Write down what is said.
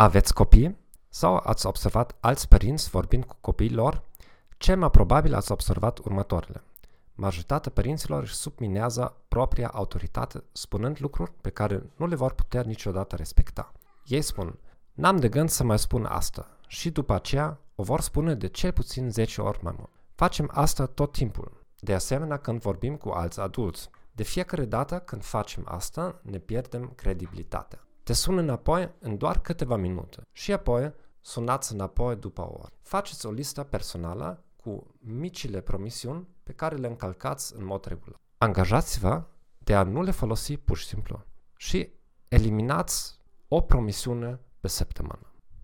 Aveți copii? Sau ați observat alți părinți vorbind cu copiii lor? Cel mai probabil ați observat următoarele. Majoritatea părinților își subminează propria autoritate spunând lucruri pe care nu le vor putea niciodată respecta. Ei spun, n-am de gând să mai spun asta și după aceea o vor spune de cel puțin 10 ori mai mult. Facem asta tot timpul. De asemenea, când vorbim cu alți adulți. De fiecare dată când facem asta, ne pierdem credibilitatea. Te sun înapoi în doar câteva minute și apoi sunați înapoi după o oră. Faceți o listă personală cu micile promisiuni pe care le încălcați în mod regulat. Angajați-vă de a nu le folosi pur și simplu și eliminați o promisiune pe săptămână.